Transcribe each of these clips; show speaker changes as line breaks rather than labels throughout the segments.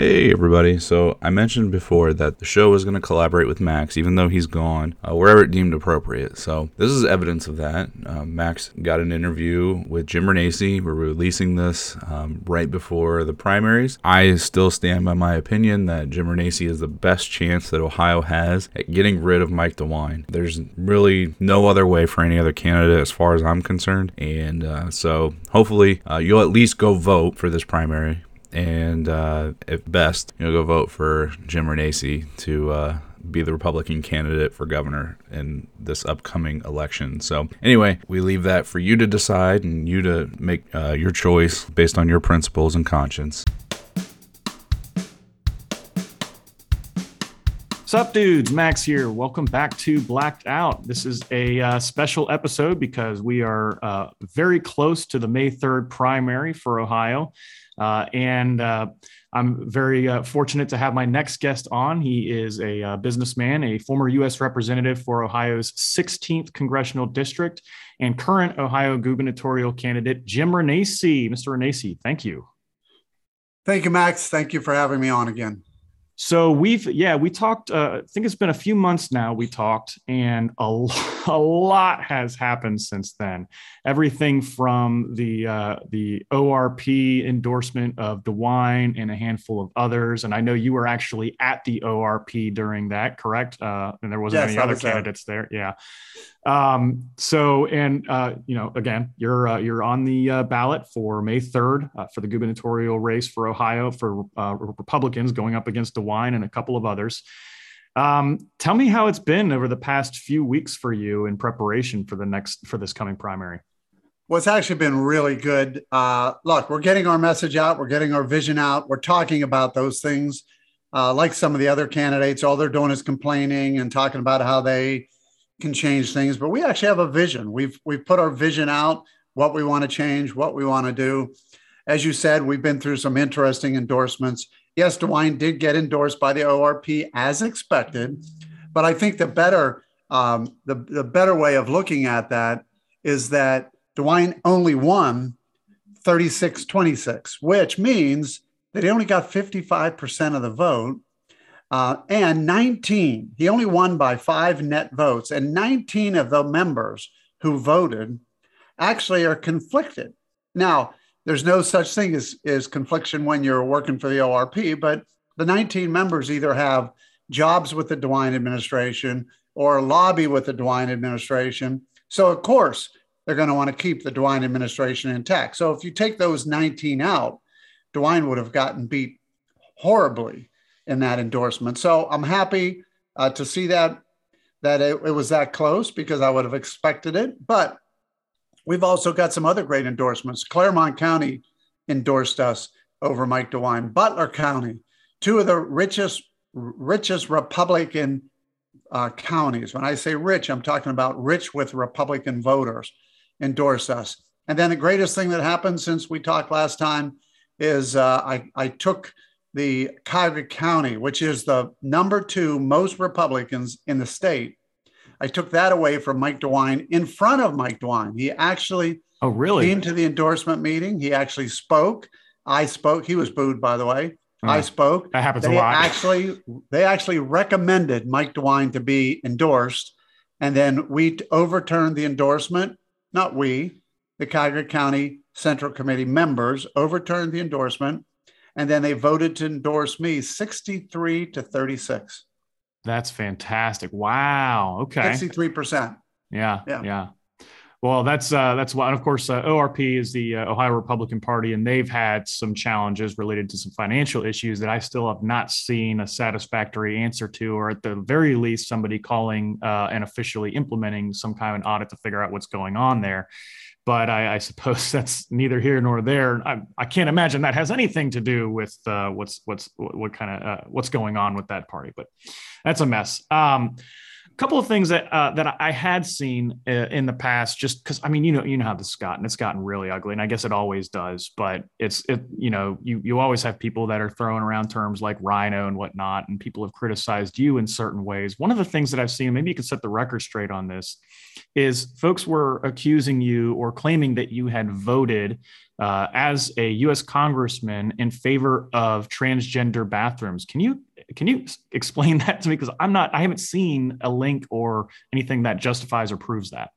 Hey, everybody. So, I mentioned before that the show was going to collaborate with Max, even though he's gone, uh, wherever it deemed appropriate. So, this is evidence of that. Uh, Max got an interview with Jim Renacci. We're releasing this um, right before the primaries. I still stand by my opinion that Jim Renacci is the best chance that Ohio has at getting rid of Mike DeWine. There's really no other way for any other candidate as far as I'm concerned. And uh, so, hopefully, uh, you'll at least go vote for this primary and uh, at best, you know, go vote for Jim Renacci to uh, be the Republican candidate for governor in this upcoming election. So, anyway, we leave that for you to decide and you to make uh, your choice based on your principles and conscience.
Sup, dudes? Max here. Welcome back to Blacked Out. This is a uh, special episode because we are uh, very close to the May 3rd primary for Ohio. Uh, and uh, I'm very uh, fortunate to have my next guest on. He is a uh, businessman, a former U.S. representative for Ohio's 16th congressional district, and current Ohio gubernatorial candidate, Jim Renacci. Mr. Renacci, thank you.
Thank you, Max. Thank you for having me on again.
So we've yeah we talked. Uh, I think it's been a few months now. We talked, and a, a lot has happened since then. Everything from the uh, the ORP endorsement of DeWine and a handful of others, and I know you were actually at the ORP during that, correct? Uh, and there wasn't
Yes,
any other
was
candidates there. Yeah. Um, so and uh, you know again you're uh, you're on the uh, ballot for May 3rd uh, for the gubernatorial race for Ohio for uh, Republicans going up against DeWine and a couple of others. Um, tell me how it's been over the past few weeks for you in preparation for the next for this coming primary.
Well, it's actually been really good. Uh, look, we're getting our message out, we're getting our vision out, we're talking about those things. Uh, like some of the other candidates, all they're doing is complaining and talking about how they can change things. But we actually have a vision. We've we've put our vision out, what we want to change, what we want to do. As you said, we've been through some interesting endorsements. Yes, DeWine did get endorsed by the ORP as expected, but I think the better um, the, the better way of looking at that is that DeWine only won 36 26, which means that he only got 55% of the vote. Uh, and 19, he only won by five net votes, and 19 of the members who voted actually are conflicted. Now, there's no such thing as, as confliction when you're working for the ORP, but the 19 members either have jobs with the DeWine administration or lobby with the DeWine administration. So, of course, they're going to want to keep the DeWine administration intact. So, if you take those 19 out, DeWine would have gotten beat horribly in that endorsement. So, I'm happy uh, to see that that it, it was that close because I would have expected it. But we've also got some other great endorsements. Clermont County endorsed us over Mike DeWine. Butler County, two of the richest richest Republican uh, counties. When I say rich, I'm talking about rich with Republican voters endorse us. And then the greatest thing that happened since we talked last time is uh, I, I took the Cuyahoga County, which is the number two most Republicans in the state. I took that away from Mike DeWine in front of Mike DeWine. He actually
Oh, really?
came to the endorsement meeting. He actually spoke. I spoke. He was booed, by the way. I spoke.
that happens a lot.
actually, they actually recommended Mike DeWine to be endorsed, and then we overturned the endorsement. Not we, the Cuyahoga County Central Committee members overturned the endorsement, and then they voted to endorse me, sixty-three to thirty-six.
That's fantastic. Wow. Okay.
Sixty-three percent.
Yeah,
Yeah.
yeah. Well, that's uh, that's why, and of course, uh, ORP is the uh, Ohio Republican Party, and they've had some challenges related to some financial issues that I still have not seen a satisfactory answer to, or at the very least, somebody calling uh, and officially implementing some kind of an audit to figure out what's going on there. But I, I suppose that's neither here nor there. I, I can't imagine that has anything to do with uh, what's what's what, kind of uh, what's going on with that party. But that's a mess. Um, couple of things that uh, that I had seen uh, in the past, just because I mean, you know, you know how this has gotten. It's gotten really ugly, and I guess it always does. But it's it, you know, you you always have people that are throwing around terms like rhino and whatnot, and people have criticized you in certain ways. One of the things that I've seen, maybe you could set the record straight on this, is folks were accusing you or claiming that you had voted uh, as a U.S. congressman in favor of transgender bathrooms. Can you can you explain that to me? Because I'm not, I haven't seen a link or anything that justifies or proves that.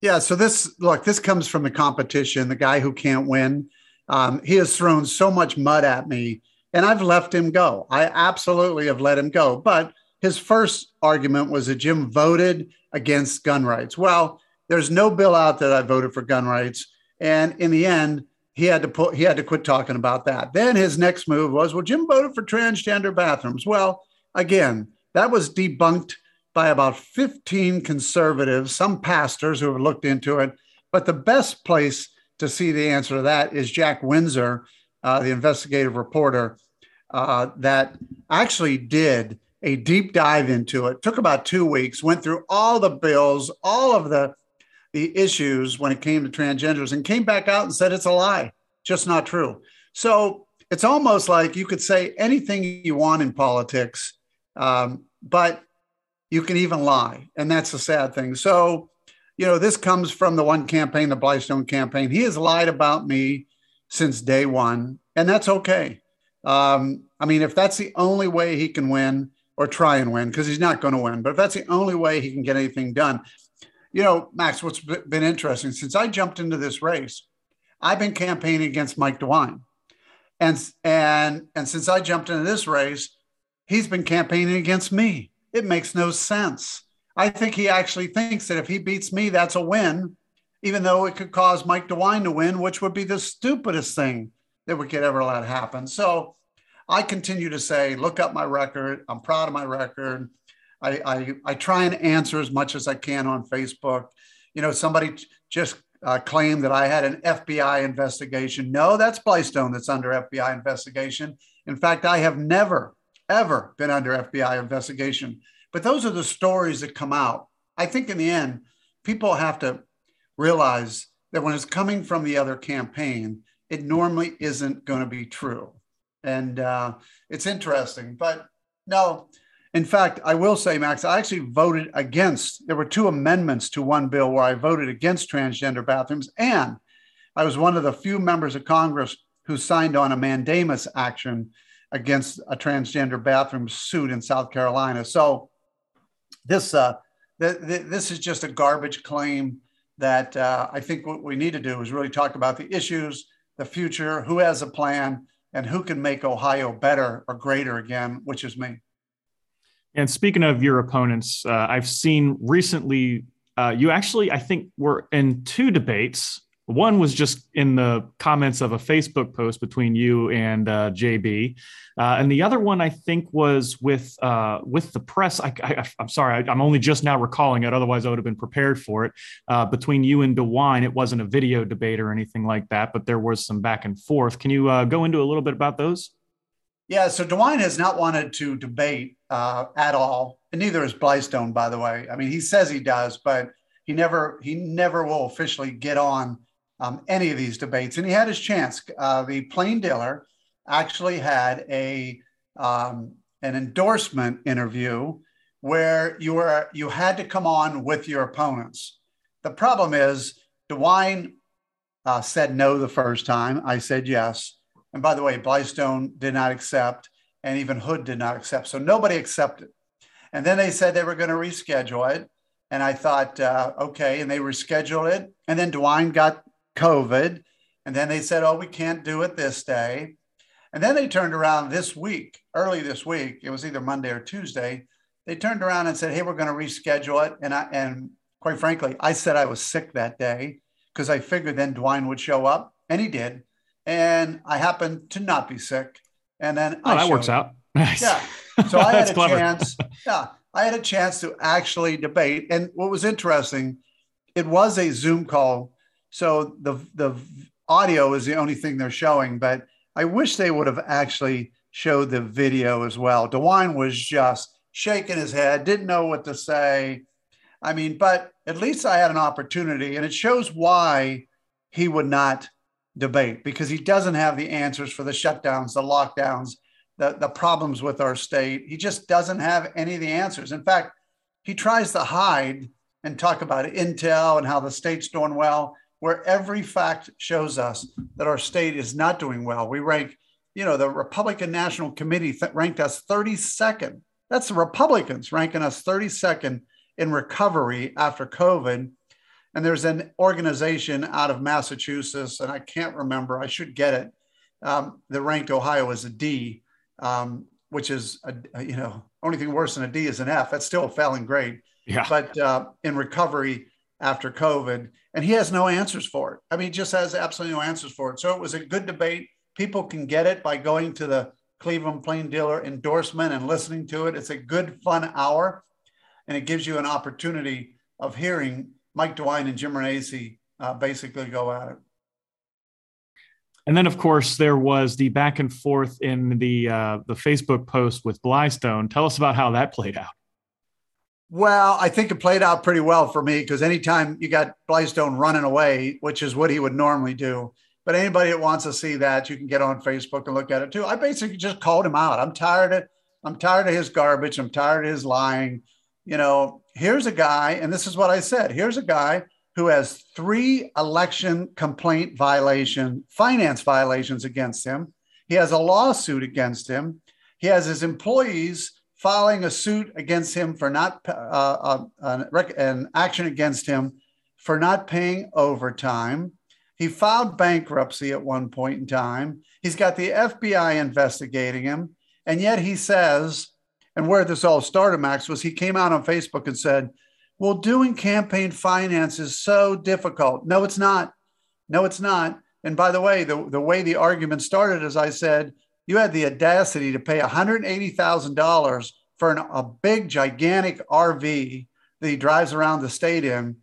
Yeah. So this look, this comes from the competition. The guy who can't win. Um, he has thrown so much mud at me, and I've left him go. I absolutely have let him go. But his first argument was that Jim voted against gun rights. Well, there's no bill out that I voted for gun rights, and in the end, he had to put he had to quit talking about that. Then his next move was, well, Jim voted for transgender bathrooms. Well, again, that was debunked by about 15 conservatives, some pastors who have looked into it. But the best place to see the answer to that is Jack Windsor, uh, the investigative reporter, uh, that actually did a deep dive into it. Took about two weeks, went through all the bills, all of the the issues when it came to transgenders and came back out and said it's a lie, just not true. So it's almost like you could say anything you want in politics, um, but you can even lie. And that's the sad thing. So, you know, this comes from the one campaign, the Blystone campaign. He has lied about me since day one, and that's okay. Um, I mean, if that's the only way he can win or try and win, because he's not going to win, but if that's the only way he can get anything done, you know, Max, what's been interesting since I jumped into this race, I've been campaigning against Mike DeWine. And, and, and since I jumped into this race, he's been campaigning against me. It makes no sense. I think he actually thinks that if he beats me, that's a win, even though it could cause Mike DeWine to win, which would be the stupidest thing that we could ever let happen. So I continue to say, look up my record. I'm proud of my record. I, I, I try and answer as much as I can on Facebook. You know, somebody just uh, claimed that I had an FBI investigation. No, that's Blystone that's under FBI investigation. In fact, I have never, ever been under FBI investigation. But those are the stories that come out. I think in the end, people have to realize that when it's coming from the other campaign, it normally isn't going to be true. And uh, it's interesting. But no, in fact, I will say, Max, I actually voted against. There were two amendments to one bill where I voted against transgender bathrooms, and I was one of the few members of Congress who signed on a mandamus action against a transgender bathroom suit in South Carolina. So this uh, th- th- this is just a garbage claim that uh, I think what we need to do is really talk about the issues, the future, who has a plan, and who can make Ohio better or greater again, which is me.
And speaking of your opponents, uh, I've seen recently uh, you actually, I think, were in two debates. One was just in the comments of a Facebook post between you and uh, JB, uh, and the other one I think was with uh, with the press. I, am sorry, I, am only just now recalling it. Otherwise, I would have been prepared for it. Uh, between you and DeWine, it wasn't a video debate or anything like that, but there was some back and forth. Can you go into a little bit about those?
Yeah, so DeWine has not wanted to debate uh, at all, and neither is Blystone, by the way. I mean, he says he does, but he never he never will officially get on um, any of these debates. And he had his chance. Uh, the Plain Dealer actually had a um, an endorsement interview where you were you had to come on with your opponents. The problem is DeWine uh, said no the first time. I said yes. And by the way, Blystone did not accept, and even Hood did not accept. So nobody accepted. And then they said they were going to reschedule it. And I thought, uh, okay. And they rescheduled it. And then DeWine got COVID. And then they said, oh, we can't do it this day. And then they turned around this week, early this week. It was either Monday or Tuesday. They turned around and said, hey, we're going to reschedule it. And I, and quite frankly, I said I was sick that day because I figured then DeWine would show up, and he did and I happened to not be sick. And then
oh, I that works out.
Nice. Yeah. So I had a clever. chance. Yeah. I had a chance to actually debate. And what was interesting, it was a Zoom call. So the the audio is the only thing they're showing, but I wish they would have actually showed the video as well. DeWine was just shaking his head, didn't know what to say. I mean, but at least I had an opportunity, and it shows why he would not debate because he doesn't have the answers for the shutdowns, the lockdowns, the, the problems with our state. He just doesn't have any of the answers. In fact, he tries to hide and talk about Intel and how the state's doing well. where every fact shows us that our state is not doing well. We rank, you know, the Republican National Committee th- ranked us 32nd. That's the Republicans ranking us 32nd in recovery after COVID. And there's an organization out of Massachusetts, and I can't remember, I should get it, um, that ranked Ohio as a D, um, which is, a, you know, only thing worse than a D is an F. That's still a failing grade.
Yeah.
But uh, in recovery after COVID, and he has no answers for it. I mean, he just has absolutely no answers for it. So it was a good debate. People can get it by going to the Cleveland Plain Dealer endorsement and listening to it. It's a good, fun hour, and it gives you an opportunity of hearing Mike DeWine and Jim Renacci uh, basically go at it.
And then, of course, there was the back and forth in the uh, the Facebook post with Blystone. Tell us about how that played out.
Well, I think it played out pretty well for me because anytime you got Blystone running away, which is what he would normally do, but anybody that wants to see that, you can get on Facebook and look at it too. I basically just called him out. I'm tired of I'm tired of his garbage. I'm tired of his lying. You know, here's a guy, and this is what I said. Here's a guy who has three election complaint violation, finance violations against him. He has a lawsuit against him. He has his employees filing a suit against him for not uh, uh, an, an action against him for not paying overtime. He filed bankruptcy at one point in time. He's got the FBI investigating him. And yet he says, and where this all started, Max, was he came out on Facebook and said, well, doing campaign finance is so difficult. No, it's not. No, it's not. And by the way, the, the way the argument started, as I said, you had the audacity to pay $180,000 for an, a big, gigantic RV that he drives around the state in,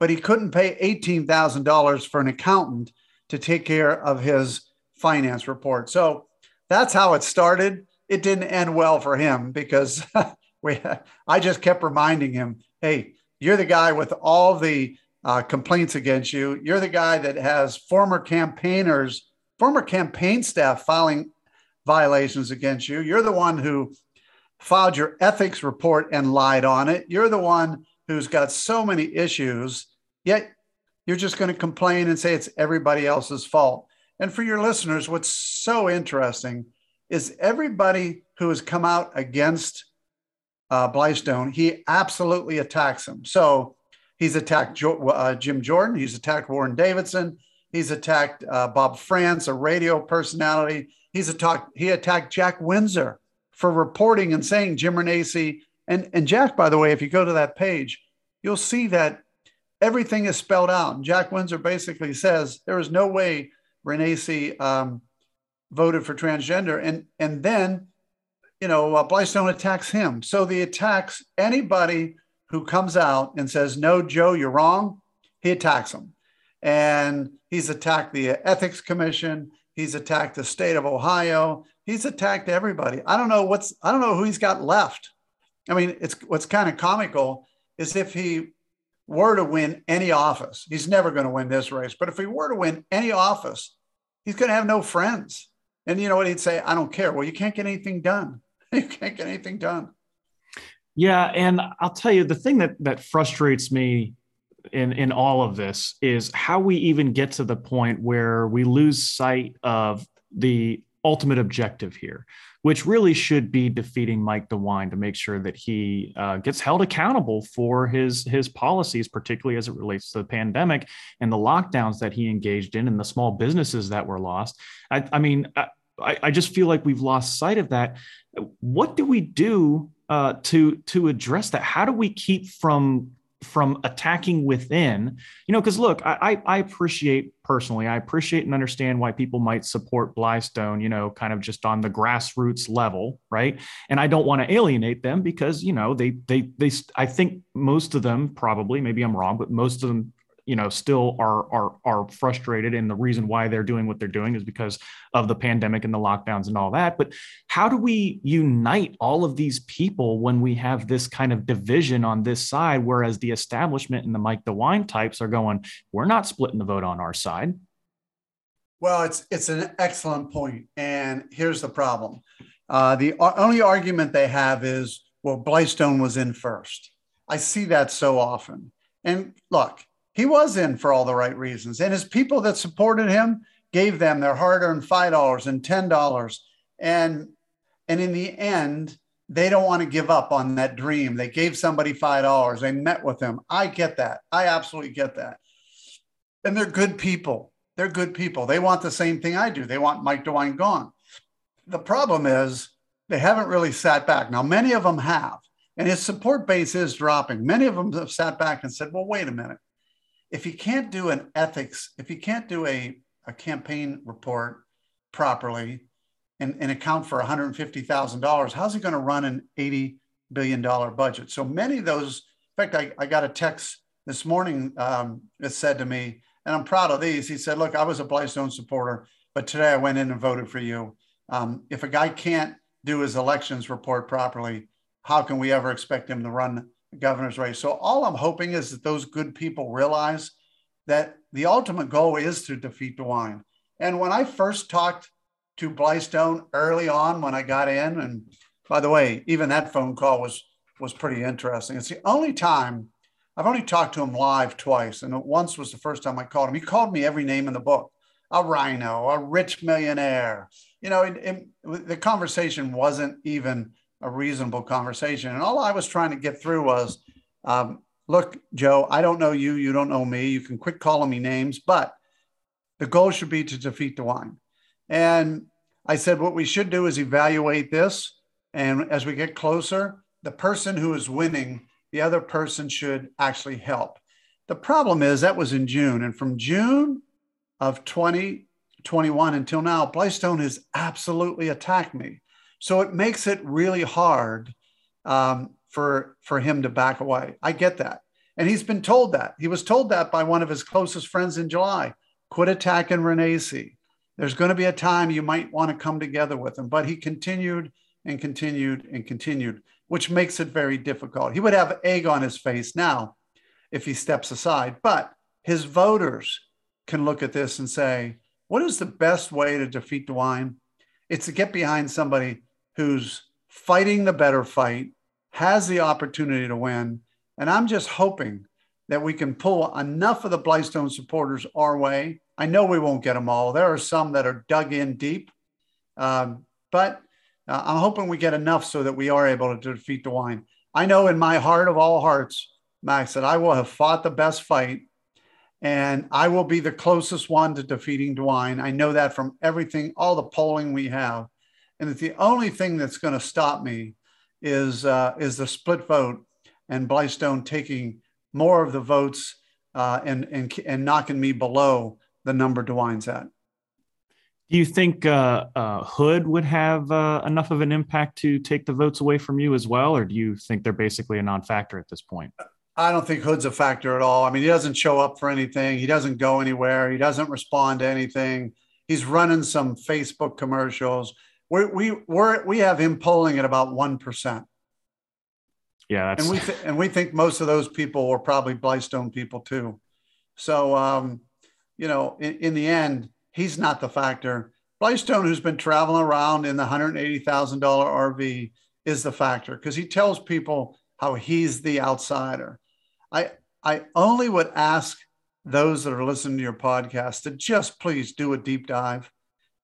but he couldn't pay $18,000 for an accountant to take care of his finance report. So that's how it started. It didn't end well for him because we, I just kept reminding him, hey, you're the guy with all the uh, complaints against you. You're the guy that has former campaigners, former campaign staff filing violations against you. You're the one who filed your ethics report and lied on it. You're the one who's got so many issues, yet you're just going to complain and say it's everybody else's fault. And for your listeners, what's so interesting is everybody who has come out against uh, Blystone, he absolutely attacks him. So he's attacked jo- uh, Jim Jordan, he's attacked Warren Davidson, he's attacked uh, Bob Frantz, a radio personality. He's attacked he attacked Jack Windsor for reporting and saying Jim Renacci and and Jack. By the way, if you go to that page, you'll see that everything is spelled out. Jack Windsor basically says there is no way Renacci um, voted for transgender, and and then you know, uh, Blystone attacks him. So he attacks anybody who comes out and says, No, Joe, you're wrong. He attacks them. And he's attacked the Ethics Commission. He's attacked the state of Ohio. He's attacked everybody. I don't know what's, I don't know who he's got left. I mean, it's what's kind of comical is if he were to win any office, he's never going to win this race, but if he were to win any office, he's going to have no friends. And you know what he'd say? I don't care. Well, you can't get anything done. you can't get anything done.
Yeah, and I'll tell you the thing that that frustrates me in in all of this is how we even get to the point where we lose sight of the ultimate objective here, which really should be defeating Mike DeWine to make sure that he uh, gets held accountable for his his policies, particularly as it relates to the pandemic and the lockdowns that he engaged in and the small businesses that were lost. I, I mean, I, I just feel like we've lost sight of that what do we do uh, to to address that? How do we keep from from attacking within? You know, because look, I, I appreciate personally, I appreciate and understand why people might support Blystone. You know, kind of just on the grassroots level, right? And I don't want to alienate them because you know they they they. I think most of them probably, maybe I'm wrong, but most of them you know still are are are frustrated and the reason why they're doing what they're doing is because of the pandemic and the lockdowns and all that. But how do we unite all of these people when we have this kind of division on this side whereas the establishment and the Mike DeWine types are going we're not splitting the vote on our side
well it's it's an excellent point and here's the problem. Uh, the only argument they have is well blystone was in first. I see that so often. And look he was in for all the right reasons. And his people that supported him gave them their hard-earned five dollars and ten dollars. And and in the end, they don't want to give up on that dream. They gave somebody five dollars. They met with them. I get that. I absolutely get that. And they're good people. They're good people. They want the same thing I do. They want Mike DeWine gone. The problem is they haven't really sat back. Now, many of them have, and his support base is dropping. Many of them have sat back and said, well, wait a minute. If he can't do an ethics, if he can't do a, a campaign report properly and, and account for $150,000, how's he going to run an $80 billion budget? So many of those, in fact, I, I got a text this morning um, that said to me, and I'm proud of these. He said, Look, I was a Blystone supporter, but today I went in and voted for you. Um, if a guy can't do his elections report properly, how can we ever expect him to run governor's race? So all I'm hoping is that those good people realize that the ultimate goal is to defeat DeWine. And when I first talked to Blystone early on when I got in, and by the way, even that phone call was was pretty interesting. It's the only time I've only talked to him live twice, and once was the first time I called him. He called me every name in the book a rhino, a rich millionaire. You know, it, it, the conversation wasn't even a reasonable conversation. And all I was trying to get through was um, look, Joe, I don't know you. You don't know me. You can quit calling me names, but the goal should be to defeat the DeWine. And I said, what we should do is evaluate this. And as we get closer, the person who is winning the other person should actually help. The problem is that was in June. And from June of 2021 until now, Blystone has absolutely attacked me. So it makes it really hard um, for, for him to back away. I get that. And he's been told that. He was told that by one of his closest friends in July quit attacking Renacci. There's going to be a time you might want to come together with him. But he continued and continued and continued which makes it very difficult. He would have egg on his face now if he steps aside, but his voters can look at this and say, what is the best way to defeat DeWine? It's to get behind somebody who's fighting the better fight, has the opportunity to win. And I'm just hoping that we can pull enough of the Blystone supporters our way. I know we won't get them all. There are some that are dug in deep, um, but uh, I'm hoping we get enough so that we are able to defeat DeWine. I know in my heart of all hearts, Max, that I will have fought the best fight and I will be the closest one to defeating DeWine. I know that from everything, all the polling we have. And that the only thing that's going to stop me is, uh, is the split vote and Blystone taking more of the votes uh, and, and, and knocking me below the number DeWine's at.
Do you think uh, uh, Hood would have uh, enough of an impact to take the votes away from you as well, or do you think they're basically a non-factor at this point?
I don't think Hood's a factor at all. I mean, he doesn't show up for anything. He doesn't go anywhere. He doesn't respond to anything. He's running some Facebook commercials. We we we're, we have him polling at about one percent.
Yeah,
and we th- and we think most of those people were probably Blystone people too. So, um, you know, in, in the end he's not the factor. Blystone, who's been traveling around in the $180,000 RV, is the factor because he tells people how he's the outsider. I, I only would ask those that are listening to your podcast to just please do a deep dive.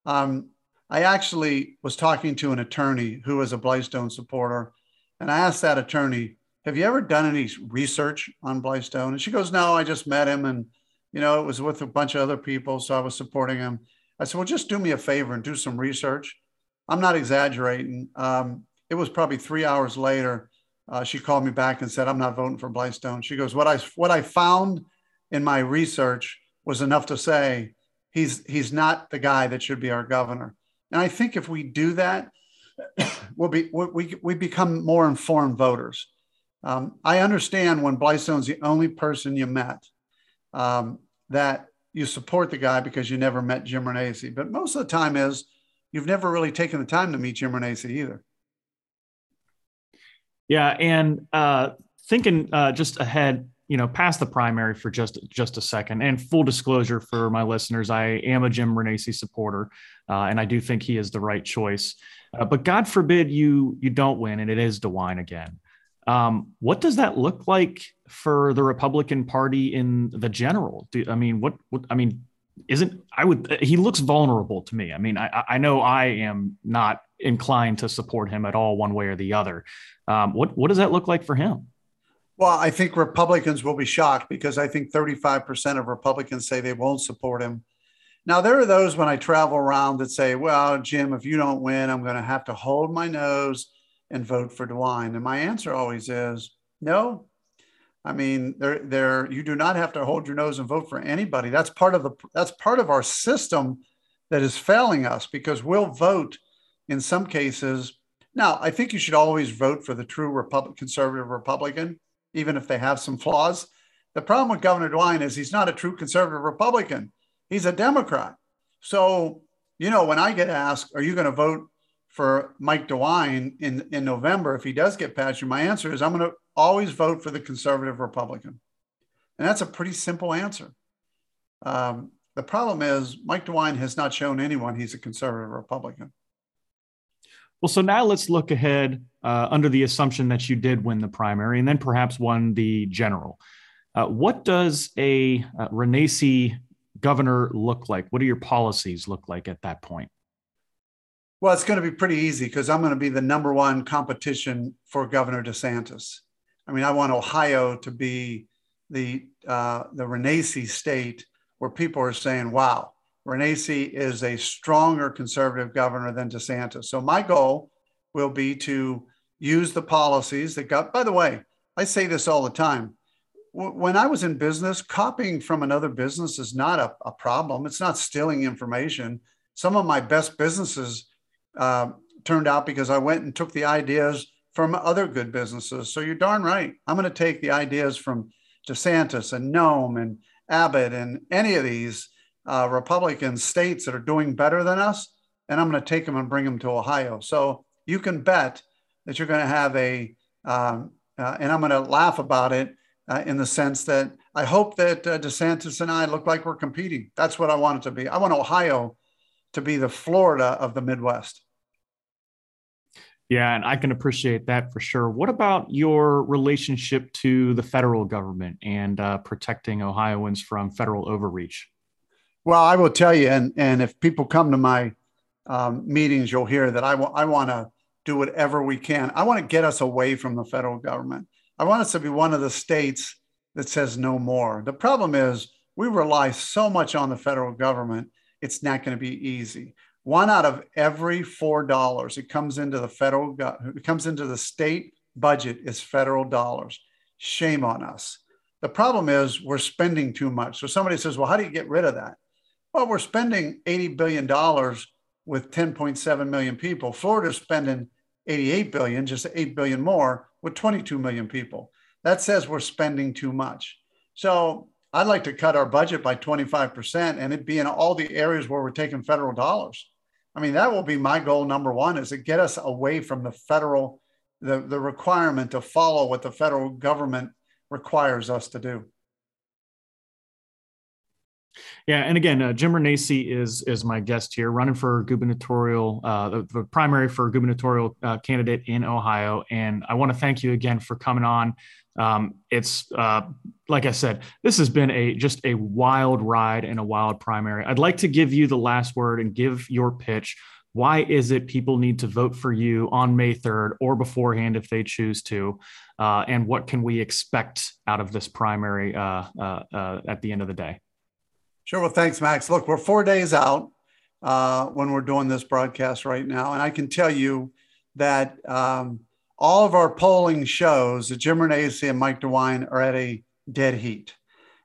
Um, I actually was talking to an attorney who was a Blystone supporter, and I asked that attorney, "Have you ever done any research on Blystone?" And she goes, "No, I just met him and you know, it was with a bunch of other people, so I was supporting him. I said, well, just do me a favor and do some research. I'm not exaggerating. Um, it was probably three hours later. Uh, she called me back and said, I'm not voting for Blystone. She goes, what I, what I found in my research was enough to say he's, he's not the guy that should be our governor. And I think if we do that, we'll be, we, we become more informed voters. Um, I understand when Blystone's the only person you met um, that you support the guy because you never met Jim Renacci. But most of the time is you've never really taken the time to meet Jim Renacci either.
Yeah, and uh, thinking uh, just ahead, you know, past the primary for just just a second. And full disclosure for my listeners, I am a Jim Renacci supporter, uh, and I do think he is the right choice. Uh, but God forbid you you don't win, and it is DeWine again. Um, what does that look like for the Republican Party in the general? Do, I mean, what, what? I mean, isn't I would he looks vulnerable to me. I mean, I, I know I am not inclined to support him at all, one way or the other. Um, what what does that look like for him?
Well, I think Republicans will be shocked because I think 35% of Republicans say they won't support him. Now, there are those when I travel around that say, well, Jim, if you don't win, I'm going to have to hold my nose and vote for DeWine. And my answer always is no. I mean, there, there, you do not have to hold your nose and vote for anybody. That's part of the, that's part of our system that is failing us because we'll vote in some cases. Now, I think you should always vote for the true Republic, conservative Republican, even if they have some flaws. The problem with Governor DeWine is he's not a true conservative Republican. He's a Democrat. So, you know, when I get asked, are you going to vote for Mike DeWine in, in November if he does get passed? My answer is I'm going to always vote for the conservative Republican. And that's a pretty simple answer. Um, the problem is Mike DeWine has not shown anyone he's a conservative Republican.
Well, so now let's look ahead uh, under the assumption that you did win the primary and then perhaps won the general. Uh, what does a uh, Renacci governor look like? What do your policies look like at that point?
Well, it's going to be pretty easy because I'm going to be the number one competition for Governor DeSantis. I mean, I want Ohio to be the uh, the Renacci state where people are saying, "Wow, Renacci is a stronger conservative governor than DeSantis." So my goal will be to use the policies that got. By the way, I say this all the time. When I was in business, copying from another business is not a, a problem. It's not stealing information. Some of my best businesses uh, turned out because I went and took the ideas from other good businesses. So you're darn right. I'm going to take the ideas from DeSantis and Noem and Abbott and any of these uh, Republican states that are doing better than us, and I'm going to take them and bring them to Ohio. So you can bet that you're going to have a, um, uh, and I'm going to laugh about it uh, in the sense that I hope that uh, DeSantis and I look like we're competing. That's what I want it to be. I want Ohio to be the Florida of the Midwest.
Yeah, and I can appreciate that for sure. What about your relationship to the federal government and uh, protecting Ohioans from federal overreach?
Well, I will tell you, and and if people come to my um, meetings, you'll hear that I, I want to do whatever we can. I want to get us away from the federal government. I want us to be one of the states that says no more. The problem is we rely so much on the federal government; it's not going to be easy one out of every four dollars it comes into the federal it comes into the state budget is federal dollars shame on us the problem is we're spending too much so somebody says well how do you get rid of that well we're spending 80 billion dollars with 10.7 million people. Florida's spending 88 billion just 8 billion more with 22 million people. That says we're spending too much. So i'd like to cut our budget by 25% and it be in all the areas where we're taking federal dollars. I mean, that will be my goal number one is to get us away from the federal, the, the requirement to follow what the federal government requires us to do.
Yeah, and again, uh, Jim Renacci is is my guest here, running for gubernatorial, uh, the, the, primary for gubernatorial uh, candidate in Ohio. And I want to thank you again for coming on. Um, it's uh, like I said, this has been a just a wild ride and a wild primary. I'd like to give you the last word and give your pitch. Why is it people need to vote for you on May 3rd or beforehand if they choose to? Uh, and what can we expect out of this primary uh at the end of the day?
Sure. Well, thanks, Max. Look, we're four days out uh, when we're doing this broadcast right now. And I can tell you that um, all of our polling shows that Jim Renacci and Mike DeWine are at a dead heat,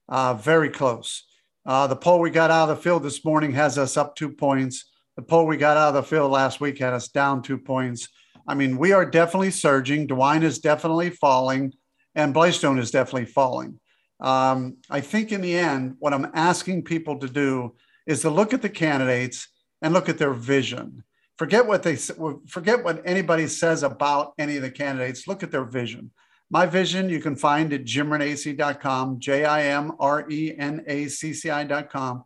uh, very close. Uh, the poll we got out of the field this morning has us up two points. The poll we got out of the field last week had us down two points. I mean, we are definitely surging. DeWine is definitely falling, and Blystone is definitely falling. Um, I think in the end, what I'm asking people to do is to look at the candidates and look at their vision forget what they forget what anybody says about any of the candidates. Look at their vision. My vision you can find at jimrenacci.com, J I M R E N A C C I.com.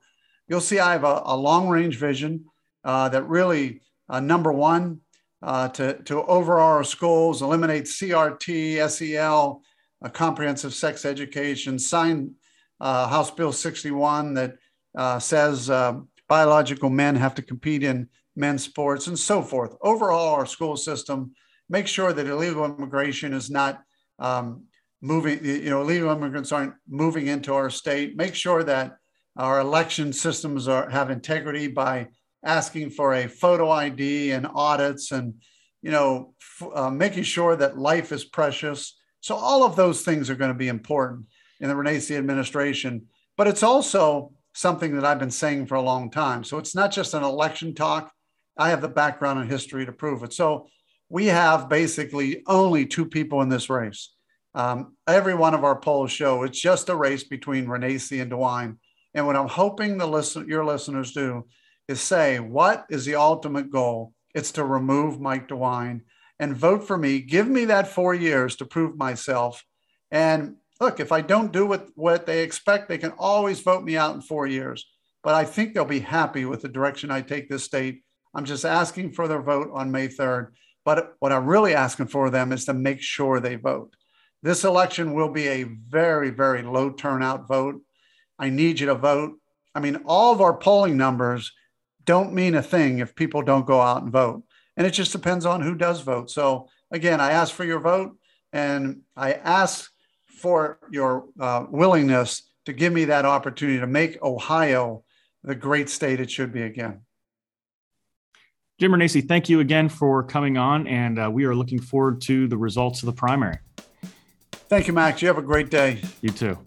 You'll see I have a, a long range vision uh, that really, uh, number one, uh, to, to overhaul our schools, eliminate CRT, SEL, uh, comprehensive sex education, sign uh, House Bill 61 that uh, says uh, biological men have to compete in men's sports and so forth. Overhaul our school system, make sure that illegal immigration is not um, moving, you know, illegal immigrants aren't moving into our state. Make sure that our election systems are have integrity by asking for a photo ID and audits and, you know, f- uh, making sure that life is precious. So all of those things are going to be important in the Renacci administration. But it's also something that I've been saying for a long time. So it's not just an election talk. I have the background and history to prove it. So we have basically only two people in this race. Um, every one of our polls show it's just a race between Renacci and DeWine. And what I'm hoping the listen, your listeners do is say, what is the ultimate goal? It's to remove Mike DeWine and vote for me. Give me that four years to prove myself. And look, if I don't do what, what they expect, they can always vote me out in four years. But I think they'll be happy with the direction I take this state. I'm just asking for their vote on May 3rd. But what I'm really asking for them is to make sure they vote. This election will be a very, very low turnout vote. I need you to vote. I mean, all of our polling numbers don't mean a thing if people don't go out and vote. And it just depends on who does vote. So, again, I ask for your vote and I ask for your uh, willingness to give me that opportunity to make Ohio the great state it should be again.
Jim Renacci, thank you again for coming on, and uh, we are looking forward to the results of the primary.
Thank you, Max. You have a great day.
You too.